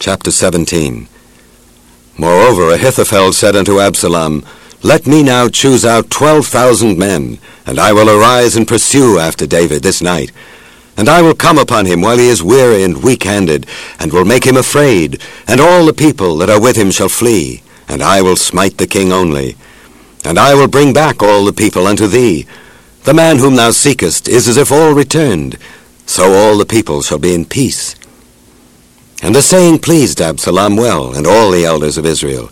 Chapter 17 Moreover, Ahithophel said unto Absalom, Let me now choose out twelve thousand men, and I will arise and pursue after David this night. And I will come upon him while he is weary and weak-handed, and will make him afraid, and all the people that are with him shall flee, and I will smite the king only. And I will bring back all the people unto thee. The man whom thou seekest is as if all returned, so all the people shall be in peace. And the saying pleased Absalom well, and all the elders of Israel.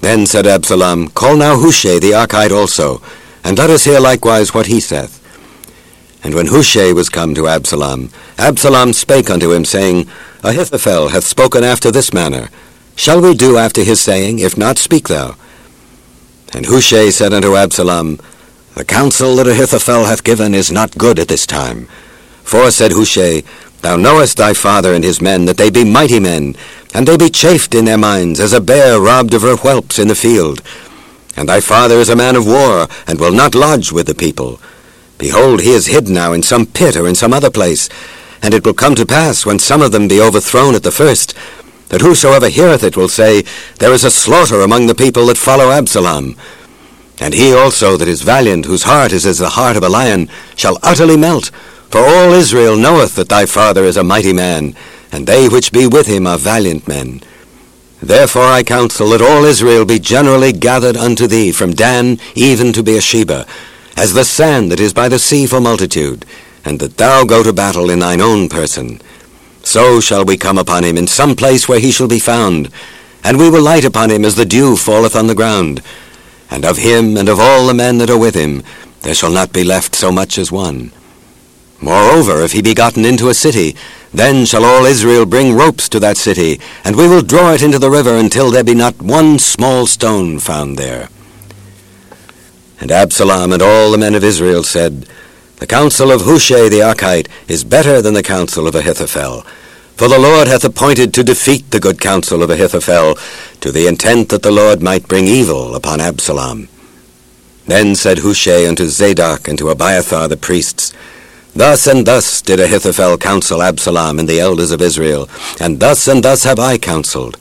Then said Absalom, Call now Hushai the Archite also, and let us hear likewise what he saith. And when Hushai was come to Absalom, Absalom spake unto him, saying, Ahithophel hath spoken after this manner. Shall we do after his saying? If not, speak thou. And Hushai said unto Absalom, The counsel that Ahithophel hath given is not good at this time. For, said Hushai, Thou knowest thy father and his men, that they be mighty men, and they be chafed in their minds, as a bear robbed of her whelps in the field. And thy father is a man of war, and will not lodge with the people. Behold, he is hid now in some pit or in some other place. And it will come to pass, when some of them be overthrown at the first, that whosoever heareth it will say, There is a slaughter among the people that follow Absalom. And he also that is valiant, whose heart is as the heart of a lion, shall utterly melt. For all Israel knoweth that thy father is a mighty man, and they which be with him are valiant men. Therefore I counsel that all Israel be generally gathered unto thee, from Dan even to Beersheba, as the sand that is by the sea for multitude, and that thou go to battle in thine own person. So shall we come upon him in some place where he shall be found, and we will light upon him as the dew falleth on the ground. And of him and of all the men that are with him there shall not be left so much as one. Moreover, if he be gotten into a city, then shall all Israel bring ropes to that city, and we will draw it into the river until there be not one small stone found there. And Absalom and all the men of Israel said, The counsel of Hushai the Archite is better than the counsel of Ahithophel. For the Lord hath appointed to defeat the good counsel of Ahithophel, to the intent that the Lord might bring evil upon Absalom. Then said Hushai unto Zadok and to Abiathar the priests, Thus and thus did Ahithophel counsel Absalom and the elders of Israel, and thus and thus have I counseled.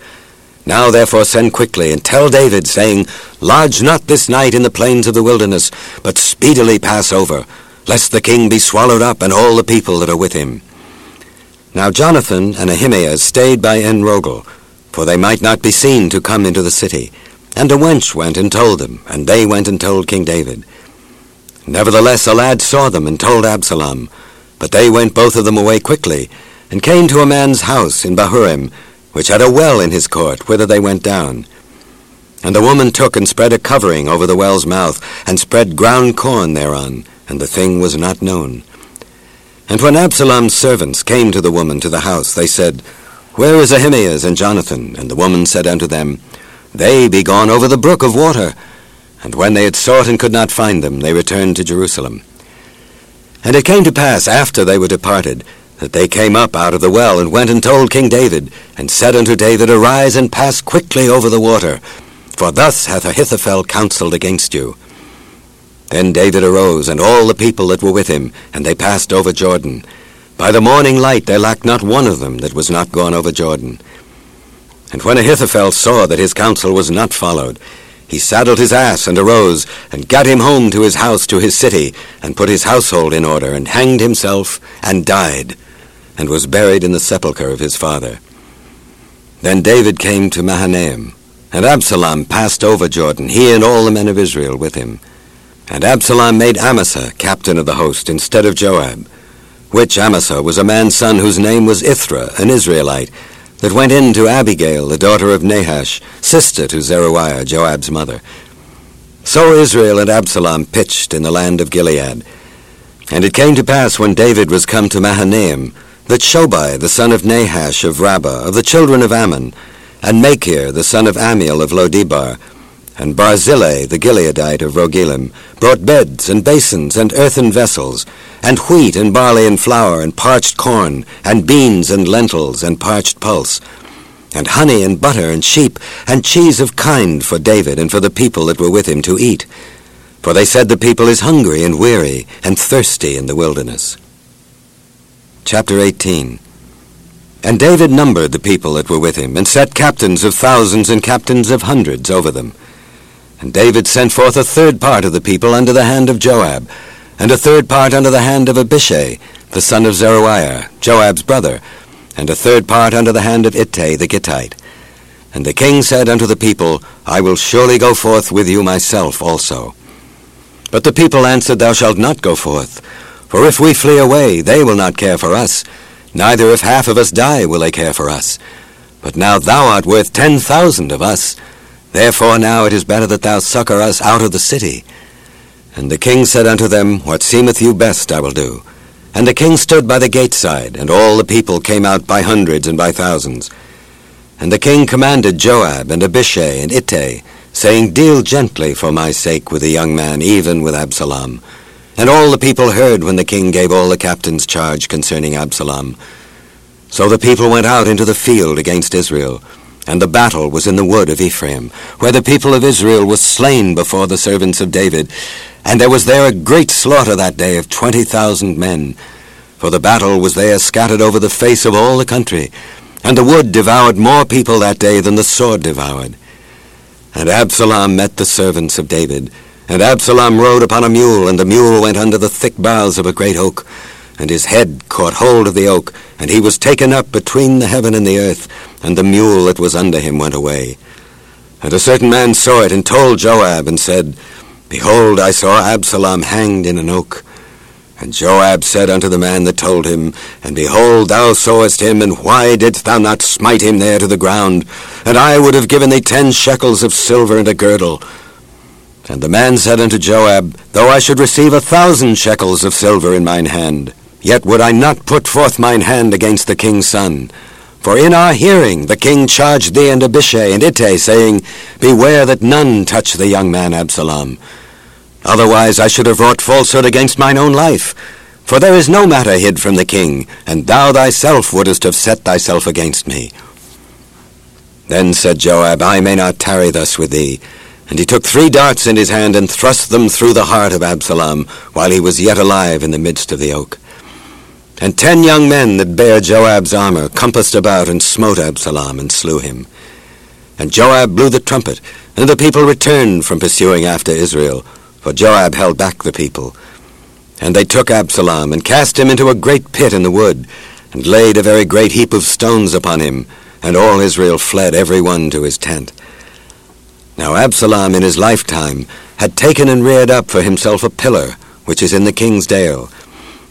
Now therefore send quickly, and tell David, saying, Lodge not this night in the plains of the wilderness, but speedily pass over, lest the king be swallowed up, and all the people that are with him. Now Jonathan and Ahimaaz stayed by Enrogel, for they might not be seen to come into the city. And a wench went and told them, and they went and told King David. Nevertheless a lad saw them and told Absalom. But they went both of them away quickly, and came to a man's house in Bahurim, which had a well in his court, whither they went down. And the woman took and spread a covering over the well's mouth, and spread ground corn thereon, and the thing was not known. And when Absalom's servants came to the woman to the house, they said, Where is Ahimaaz and Jonathan? And the woman said unto them, They be gone over the brook of water. And when they had sought and could not find them, they returned to Jerusalem. And it came to pass, after they were departed, that they came up out of the well, and went and told King David, and said unto David, Arise and pass quickly over the water, for thus hath Ahithophel counselled against you. Then David arose, and all the people that were with him, and they passed over Jordan. By the morning light there lacked not one of them that was not gone over Jordan. And when Ahithophel saw that his counsel was not followed, he saddled his ass and arose, and gat him home to his house to his city, and put his household in order, and hanged himself, and died and was buried in the sepulchre of his father. Then David came to Mahanaim, and Absalom passed over Jordan, he and all the men of Israel with him. And Absalom made Amasa captain of the host instead of Joab, which Amasa was a man's son whose name was Ithra, an Israelite, that went in to Abigail, the daughter of Nahash, sister to Zeruiah, Joab's mother. So Israel and Absalom pitched in the land of Gilead. And it came to pass when David was come to Mahanaim, that Shobai, the son of Nahash of Rabbah, of the children of Ammon, and Machir, the son of Amiel of Lodebar, and Barzillai, the Gileadite of Rogelim, brought beds and basins and earthen vessels, and wheat and barley and flour, and parched corn, and beans and lentils, and parched pulse, and honey and butter and sheep, and cheese of kind for David and for the people that were with him to eat. For they said the people is hungry and weary and thirsty in the wilderness. Chapter 18 And David numbered the people that were with him, and set captains of thousands and captains of hundreds over them. And David sent forth a third part of the people under the hand of Joab, and a third part under the hand of Abishai, the son of Zeruiah, Joab's brother, and a third part under the hand of Ittai the Gittite. And the king said unto the people, I will surely go forth with you myself also. But the people answered, Thou shalt not go forth. For if we flee away, they will not care for us. Neither if half of us die will they care for us. But now thou art worth ten thousand of us. Therefore now it is better that thou succor us out of the city. And the king said unto them, What seemeth you best I will do. And the king stood by the gate side, and all the people came out by hundreds and by thousands. And the king commanded Joab and Abishai and Ittai, saying, Deal gently for my sake with the young man, even with Absalom. And all the people heard when the king gave all the captains charge concerning Absalom. So the people went out into the field against Israel, and the battle was in the wood of Ephraim, where the people of Israel was slain before the servants of David. And there was there a great slaughter that day of twenty thousand men. For the battle was there scattered over the face of all the country, and the wood devoured more people that day than the sword devoured. And Absalom met the servants of David, and Absalom rode upon a mule, and the mule went under the thick boughs of a great oak. And his head caught hold of the oak, and he was taken up between the heaven and the earth, and the mule that was under him went away. And a certain man saw it, and told Joab, and said, Behold, I saw Absalom hanged in an oak. And Joab said unto the man that told him, And behold, thou sawest him, and why didst thou not smite him there to the ground? And I would have given thee ten shekels of silver and a girdle. And the man said unto Joab, Though I should receive a thousand shekels of silver in mine hand, yet would I not put forth mine hand against the king's son. For in our hearing the king charged thee and Abishai and Ittai, saying, Beware that none touch the young man Absalom. Otherwise I should have wrought falsehood against mine own life. For there is no matter hid from the king, and thou thyself wouldest have set thyself against me. Then said Joab, I may not tarry thus with thee. And he took three darts in his hand and thrust them through the heart of Absalom, while he was yet alive in the midst of the oak. And ten young men that bare Joab's armor compassed about and smote Absalom and slew him. And Joab blew the trumpet, and the people returned from pursuing after Israel, for Joab held back the people. And they took Absalom, and cast him into a great pit in the wood, and laid a very great heap of stones upon him, and all Israel fled every one to his tent. Now Absalom in his lifetime had taken and reared up for himself a pillar, which is in the king's dale.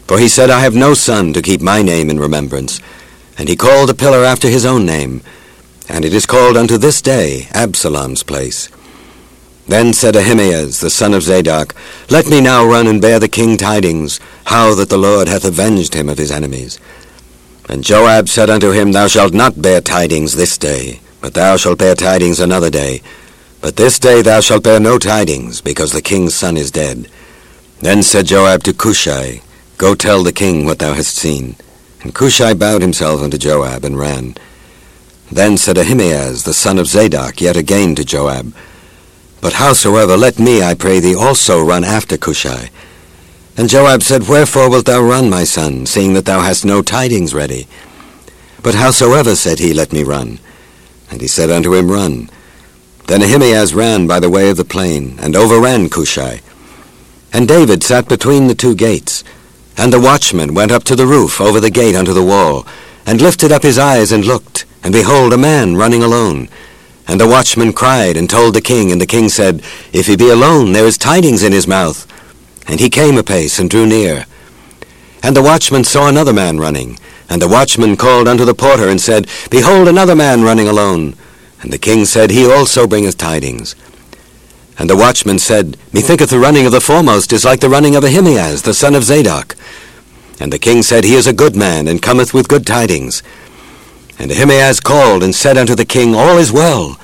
For he said, I have no son to keep my name in remembrance. And he called a pillar after his own name, and it is called unto this day Absalom's place. Then said Ahimaaz, the son of Zadok, Let me now run and bear the king tidings, how that the Lord hath avenged him of his enemies. And Joab said unto him, Thou shalt not bear tidings this day, but thou shalt bear tidings another day. But this day thou shalt bear no tidings, because the king's son is dead. Then said Joab to Cushi, Go tell the king what thou hast seen. And Cushi bowed himself unto Joab, and ran. Then said Ahimaaz, the son of Zadok, yet again to Joab, But howsoever, let me, I pray thee, also run after Cushi. And Joab said, Wherefore wilt thou run, my son, seeing that thou hast no tidings ready? But howsoever, said he, let me run. And he said unto him, Run. Then Ahimaaz ran by the way of the plain, and overran Cushi. And David sat between the two gates. And the watchman went up to the roof over the gate unto the wall, and lifted up his eyes and looked, and behold, a man running alone. And the watchman cried and told the king, and the king said, If he be alone, there is tidings in his mouth. And he came apace and drew near. And the watchman saw another man running. And the watchman called unto the porter and said, Behold, another man running alone. And the king said, He also bringeth tidings. And the watchman said, Methinketh the running of the foremost is like the running of Ahimaaz, the son of Zadok. And the king said, He is a good man, and cometh with good tidings. And Ahimaaz called and said unto the king, All is well.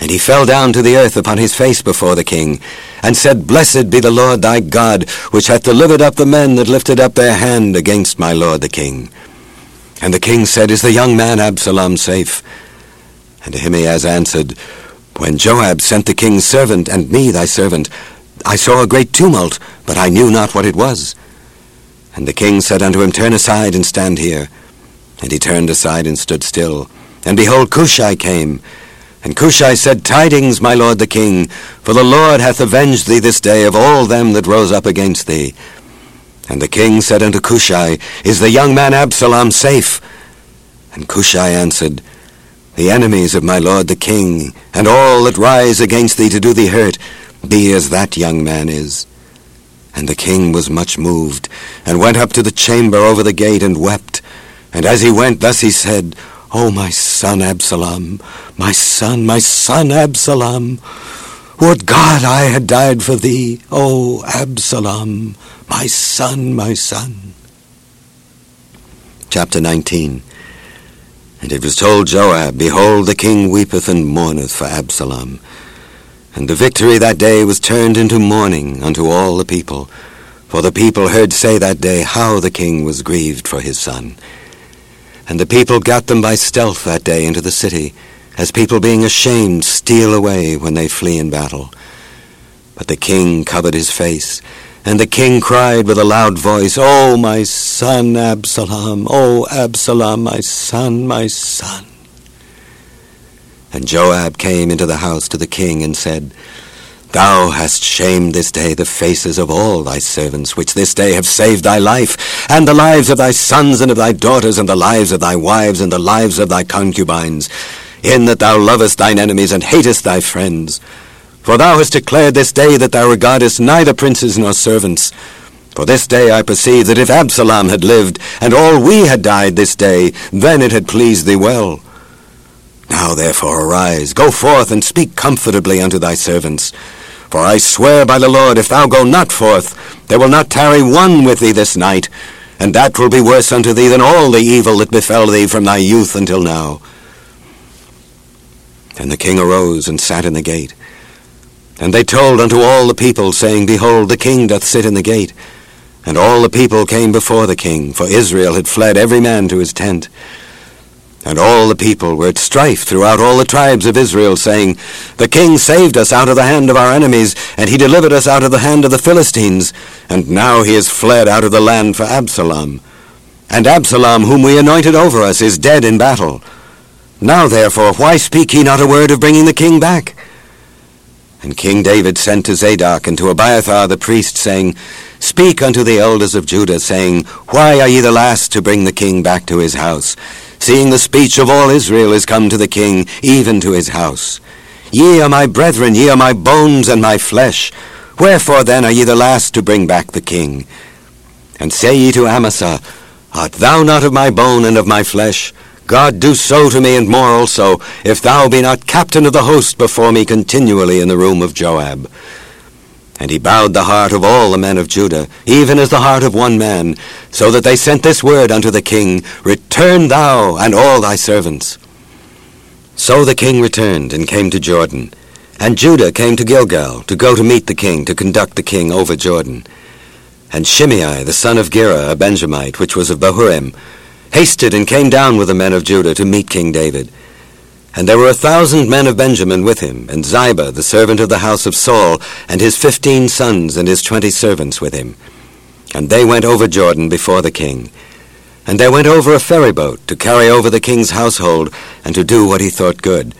And he fell down to the earth upon his face before the king, and said, Blessed be the Lord thy God, which hath delivered up the men that lifted up their hand against my lord the king. And the king said, Is the young man Absalom safe? And Ahimaaz answered, When Joab sent the king's servant and me thy servant, I saw a great tumult, but I knew not what it was. And the king said unto him, Turn aside and stand here. And he turned aside and stood still. And behold, Cushi came. And Cushi said, Tidings, my lord the king, for the Lord hath avenged thee this day of all them that rose up against thee. And the king said unto Cushi, Is the young man Absalom safe? And Cushi answered, The enemies of my lord the king, and all that rise against thee to do thee hurt, be as that young man is. And the king was much moved, and went up to the chamber over the gate, and wept. And as he went, thus he said, O my son Absalom, my son, my son Absalom, would God I had died for thee, O Absalom, my son, my son. Chapter 19 And it was told Joab, Behold, the king weepeth and mourneth for Absalom. And the victory that day was turned into mourning unto all the people. For the people heard say that day how the king was grieved for his son. And the people got them by stealth that day into the city, as people being ashamed steal away when they flee in battle. But the king covered his face, and the king cried with a loud voice, O my son Absalom, O Absalom, my son, my son. And Joab came into the house to the king and said, Thou hast shamed this day the faces of all thy servants, which this day have saved thy life, and the lives of thy sons and of thy daughters, and the lives of thy wives, and the lives of thy concubines, in that thou lovest thine enemies and hatest thy friends. For thou hast declared this day that thou regardest neither princes nor servants. For this day I perceive that if Absalom had lived, and all we had died this day, then it had pleased thee well. Now therefore arise, go forth, and speak comfortably unto thy servants. For I swear by the Lord, if thou go not forth, there will not tarry one with thee this night, and that will be worse unto thee than all the evil that befell thee from thy youth until now. And the king arose and sat in the gate. And they told unto all the people, saying, Behold, the king doth sit in the gate. And all the people came before the king, for Israel had fled every man to his tent. And all the people were at strife throughout all the tribes of Israel, saying, The king saved us out of the hand of our enemies, and he delivered us out of the hand of the Philistines, and now he is fled out of the land for Absalom. And Absalom, whom we anointed over us, is dead in battle. Now therefore, why speak ye not a word of bringing the king back? And King David sent to Zadok and to Abiathar the priest, saying, Speak unto the elders of Judah, saying, Why are ye the last to bring the king back to his house? seeing the speech of all Israel is come to the king, even to his house. Ye are my brethren, ye are my bones and my flesh. Wherefore then are ye the last to bring back the king? And say ye to Amasa, Art thou not of my bone and of my flesh? God do so to me and more also, if thou be not captain of the host before me continually in the room of Joab. And he bowed the heart of all the men of Judah, even as the heart of one man, so that they sent this word unto the king, Return thou and all thy servants. So the king returned and came to Jordan. And Judah came to Gilgal to go to meet the king, to conduct the king over Jordan. And Shimei, the son of Gera, a Benjamite, which was of Bahurim, hasted and came down with the men of Judah to meet King David. And there were a thousand men of Benjamin with him, and Ziba, the servant of the house of Saul, and his fifteen sons and his twenty servants with him. And they went over Jordan before the king. And they went over a ferry boat to carry over the king's household, and to do what he thought good.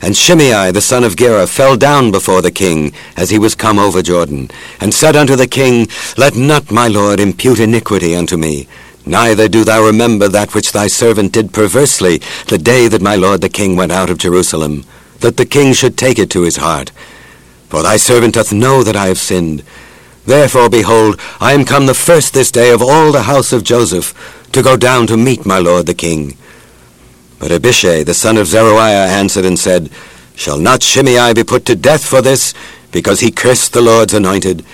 And Shimei the son of Gera fell down before the king, as he was come over Jordan, and said unto the king, Let not my lord impute iniquity unto me, Neither do thou remember that which thy servant did perversely the day that my lord the king went out of Jerusalem, that the king should take it to his heart. For thy servant doth know that I have sinned. Therefore, behold, I am come the first this day of all the house of Joseph, to go down to meet my lord the king. But Abishai, the son of Zeruiah, answered and said, Shall not Shimei be put to death for this, because he cursed the Lord's anointed?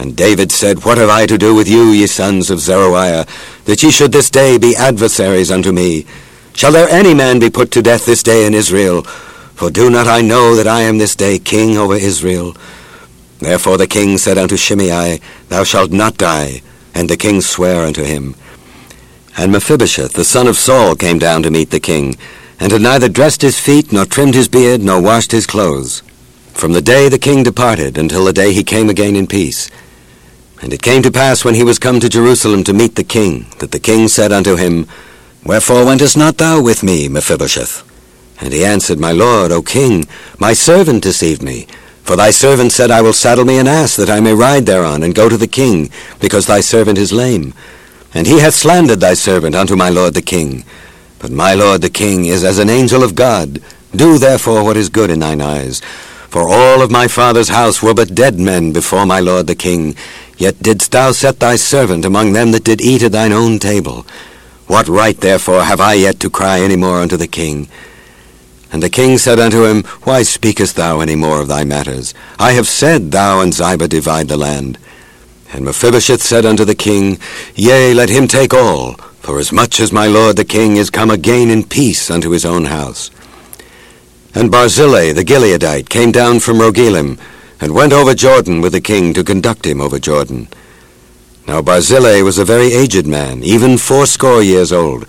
And David said, What have I to do with you, ye sons of Zeruiah, that ye should this day be adversaries unto me? Shall there any man be put to death this day in Israel? For do not I know that I am this day king over Israel? Therefore the king said unto Shimei, Thou shalt not die. And the king sware unto him. And Mephibosheth, the son of Saul, came down to meet the king, and had neither dressed his feet, nor trimmed his beard, nor washed his clothes, from the day the king departed until the day he came again in peace. And it came to pass when he was come to Jerusalem to meet the king, that the king said unto him, Wherefore wentest not thou with me, Mephibosheth? And he answered, My lord, O king, my servant deceived me. For thy servant said, I will saddle me an ass, that I may ride thereon, and go to the king, because thy servant is lame. And he hath slandered thy servant unto my lord the king. But my lord the king is as an angel of God. Do therefore what is good in thine eyes. For all of my father's house were but dead men before my lord the king. Yet didst thou set thy servant among them that did eat at thine own table. What right therefore have I yet to cry any more unto the king? And the king said unto him, Why speakest thou any more of thy matters? I have said, Thou and Ziba divide the land. And Mephibosheth said unto the king, Yea, let him take all, for as much as my lord the king is come again in peace unto his own house. And Barzillai the Gileadite came down from Rogelim, and went over Jordan with the king to conduct him over Jordan. Now Barzillai was a very aged man, even fourscore years old,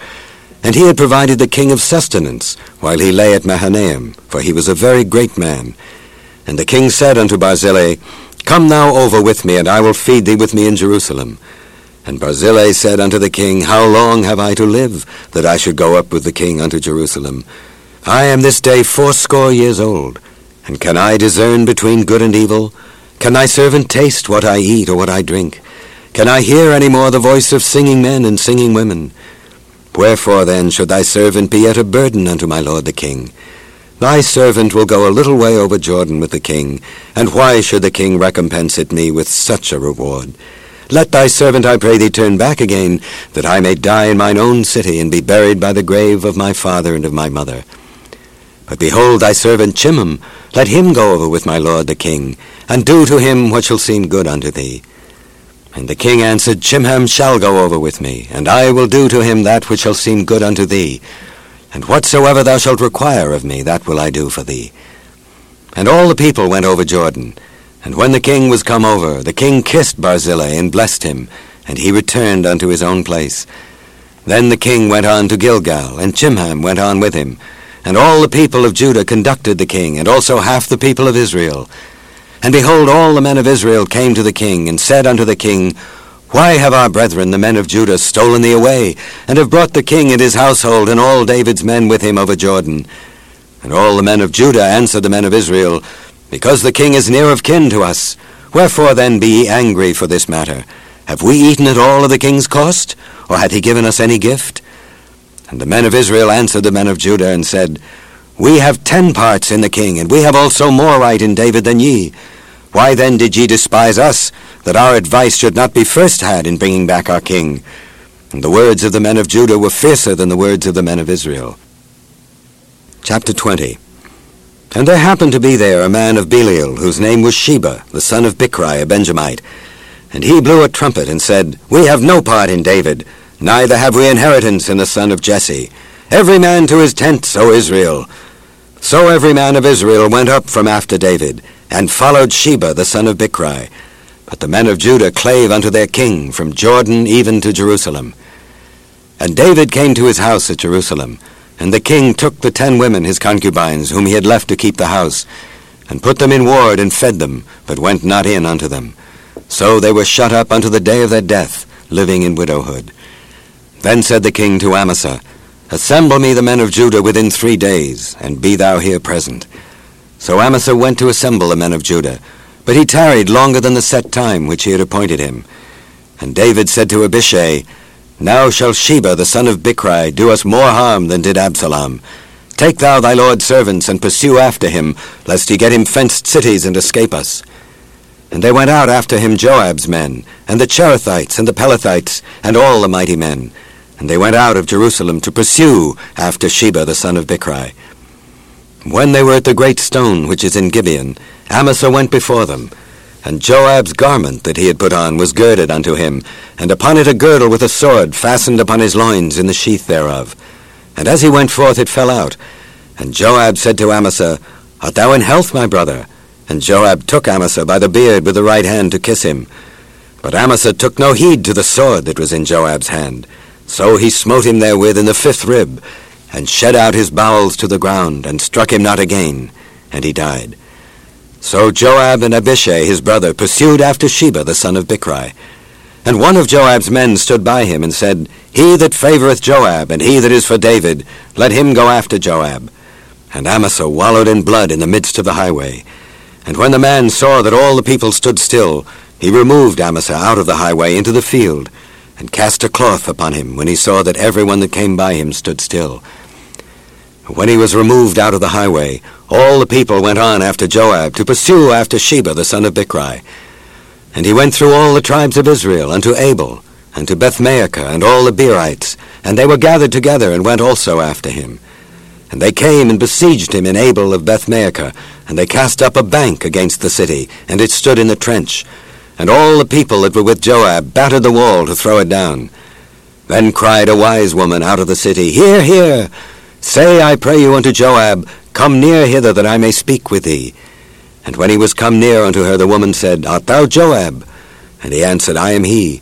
and he had provided the king of sustenance while he lay at Mahanaim, for he was a very great man. And the king said unto Barzillai, Come thou over with me, and I will feed thee with me in Jerusalem. And Barzillai said unto the king, How long have I to live, that I should go up with the king unto Jerusalem? I am this day fourscore years old. And can I discern between good and evil? Can thy servant taste what I eat or what I drink? Can I hear any more the voice of singing men and singing women? Wherefore then should thy servant be yet a burden unto my lord the king? Thy servant will go a little way over Jordan with the king, and why should the king recompense it me with such a reward? Let thy servant, I pray thee, turn back again, that I may die in mine own city, and be buried by the grave of my father and of my mother. But behold thy servant Chimham, let him go over with my lord the king, and do to him what shall seem good unto thee. And the king answered, Chimham shall go over with me, and I will do to him that which shall seem good unto thee. And whatsoever thou shalt require of me, that will I do for thee. And all the people went over Jordan, and when the king was come over, the king kissed Barzillai and blessed him, and he returned unto his own place. Then the king went on to Gilgal, and Chimham went on with him. And all the people of Judah conducted the king, and also half the people of Israel. And behold, all the men of Israel came to the king, and said unto the king, Why have our brethren, the men of Judah, stolen thee away, and have brought the king and his household, and all David's men with him over Jordan? And all the men of Judah answered the men of Israel, because the king is near of kin to us. Wherefore then be ye angry for this matter? Have we eaten at all of the king's cost? Or hath he given us any gift? And the men of Israel answered the men of Judah, and said, We have ten parts in the king, and we have also more right in David than ye. Why then did ye despise us, that our advice should not be first had in bringing back our king? And the words of the men of Judah were fiercer than the words of the men of Israel. Chapter 20 and there happened to be there a man of Belial, whose name was Sheba, the son of Bichri, a Benjamite. And he blew a trumpet and said, We have no part in David, neither have we inheritance in the son of Jesse. Every man to his tents, O Israel. So every man of Israel went up from after David, and followed Sheba, the son of Bichri. But the men of Judah clave unto their king, from Jordan even to Jerusalem. And David came to his house at Jerusalem, and the king took the ten women, his concubines, whom he had left to keep the house, and put them in ward, and fed them, but went not in unto them. So they were shut up unto the day of their death, living in widowhood. Then said the king to Amasa, Assemble me the men of Judah within three days, and be thou here present. So Amasa went to assemble the men of Judah, but he tarried longer than the set time which he had appointed him. And David said to Abishai, now shall Sheba the son of Bichri do us more harm than did Absalom. Take thou thy lord's servants, and pursue after him, lest he get him fenced cities and escape us. And they went out after him Joab's men, and the Cherethites, and the Pelethites, and all the mighty men. And they went out of Jerusalem to pursue after Sheba the son of Bichri. When they were at the great stone which is in Gibeon, Amasa went before them, and Joab's garment that he had put on was girded unto him, and upon it a girdle with a sword fastened upon his loins in the sheath thereof. And as he went forth it fell out. And Joab said to Amasa, Art thou in health, my brother? And Joab took Amasa by the beard with the right hand to kiss him. But Amasa took no heed to the sword that was in Joab's hand. So he smote him therewith in the fifth rib, and shed out his bowels to the ground, and struck him not again, and he died. So Joab and Abishai his brother pursued after Sheba the son of Bichri. And one of Joab's men stood by him and said, He that favoureth Joab, and he that is for David, let him go after Joab. And Amasa wallowed in blood in the midst of the highway. And when the man saw that all the people stood still, he removed Amasa out of the highway into the field, and cast a cloth upon him when he saw that every one that came by him stood still. When he was removed out of the highway, all the people went on after Joab to pursue after Sheba the son of Bichri. And he went through all the tribes of Israel unto Abel, and to Bethmaachah, and all the Berites, and they were gathered together and went also after him. And they came and besieged him in Abel of Bethmaachah, and they cast up a bank against the city, and it stood in the trench. And all the people that were with Joab battered the wall to throw it down. Then cried a wise woman out of the city, Hear, hear! Say, I pray you unto Joab, Come near hither that I may speak with thee. And when he was come near unto her, the woman said, Art thou Joab? And he answered, I am he.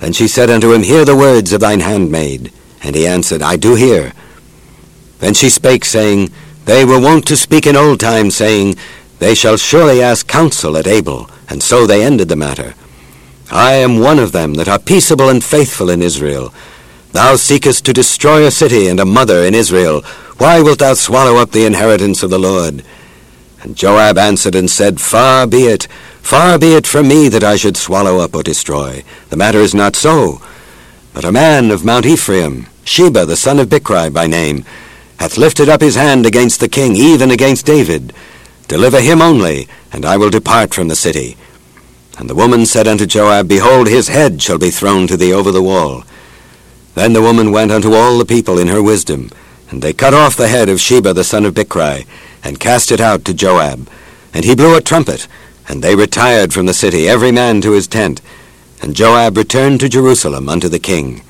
Then she said unto him, Hear the words of thine handmaid. And he answered, I do hear. Then she spake, saying, They were wont to speak in old time, saying, They shall surely ask counsel at Abel. And so they ended the matter. I am one of them that are peaceable and faithful in Israel. Thou seekest to destroy a city and a mother in Israel. Why wilt thou swallow up the inheritance of the Lord? And Joab answered and said, Far be it, far be it from me that I should swallow up or destroy. The matter is not so. But a man of Mount Ephraim, Sheba the son of Bichri by name, hath lifted up his hand against the king, even against David. Deliver him only, and I will depart from the city. And the woman said unto Joab, Behold, his head shall be thrown to thee over the wall. Then the woman went unto all the people in her wisdom, and they cut off the head of Sheba the son of Bichri, and cast it out to Joab. And he blew a trumpet, and they retired from the city, every man to his tent. And Joab returned to Jerusalem unto the king.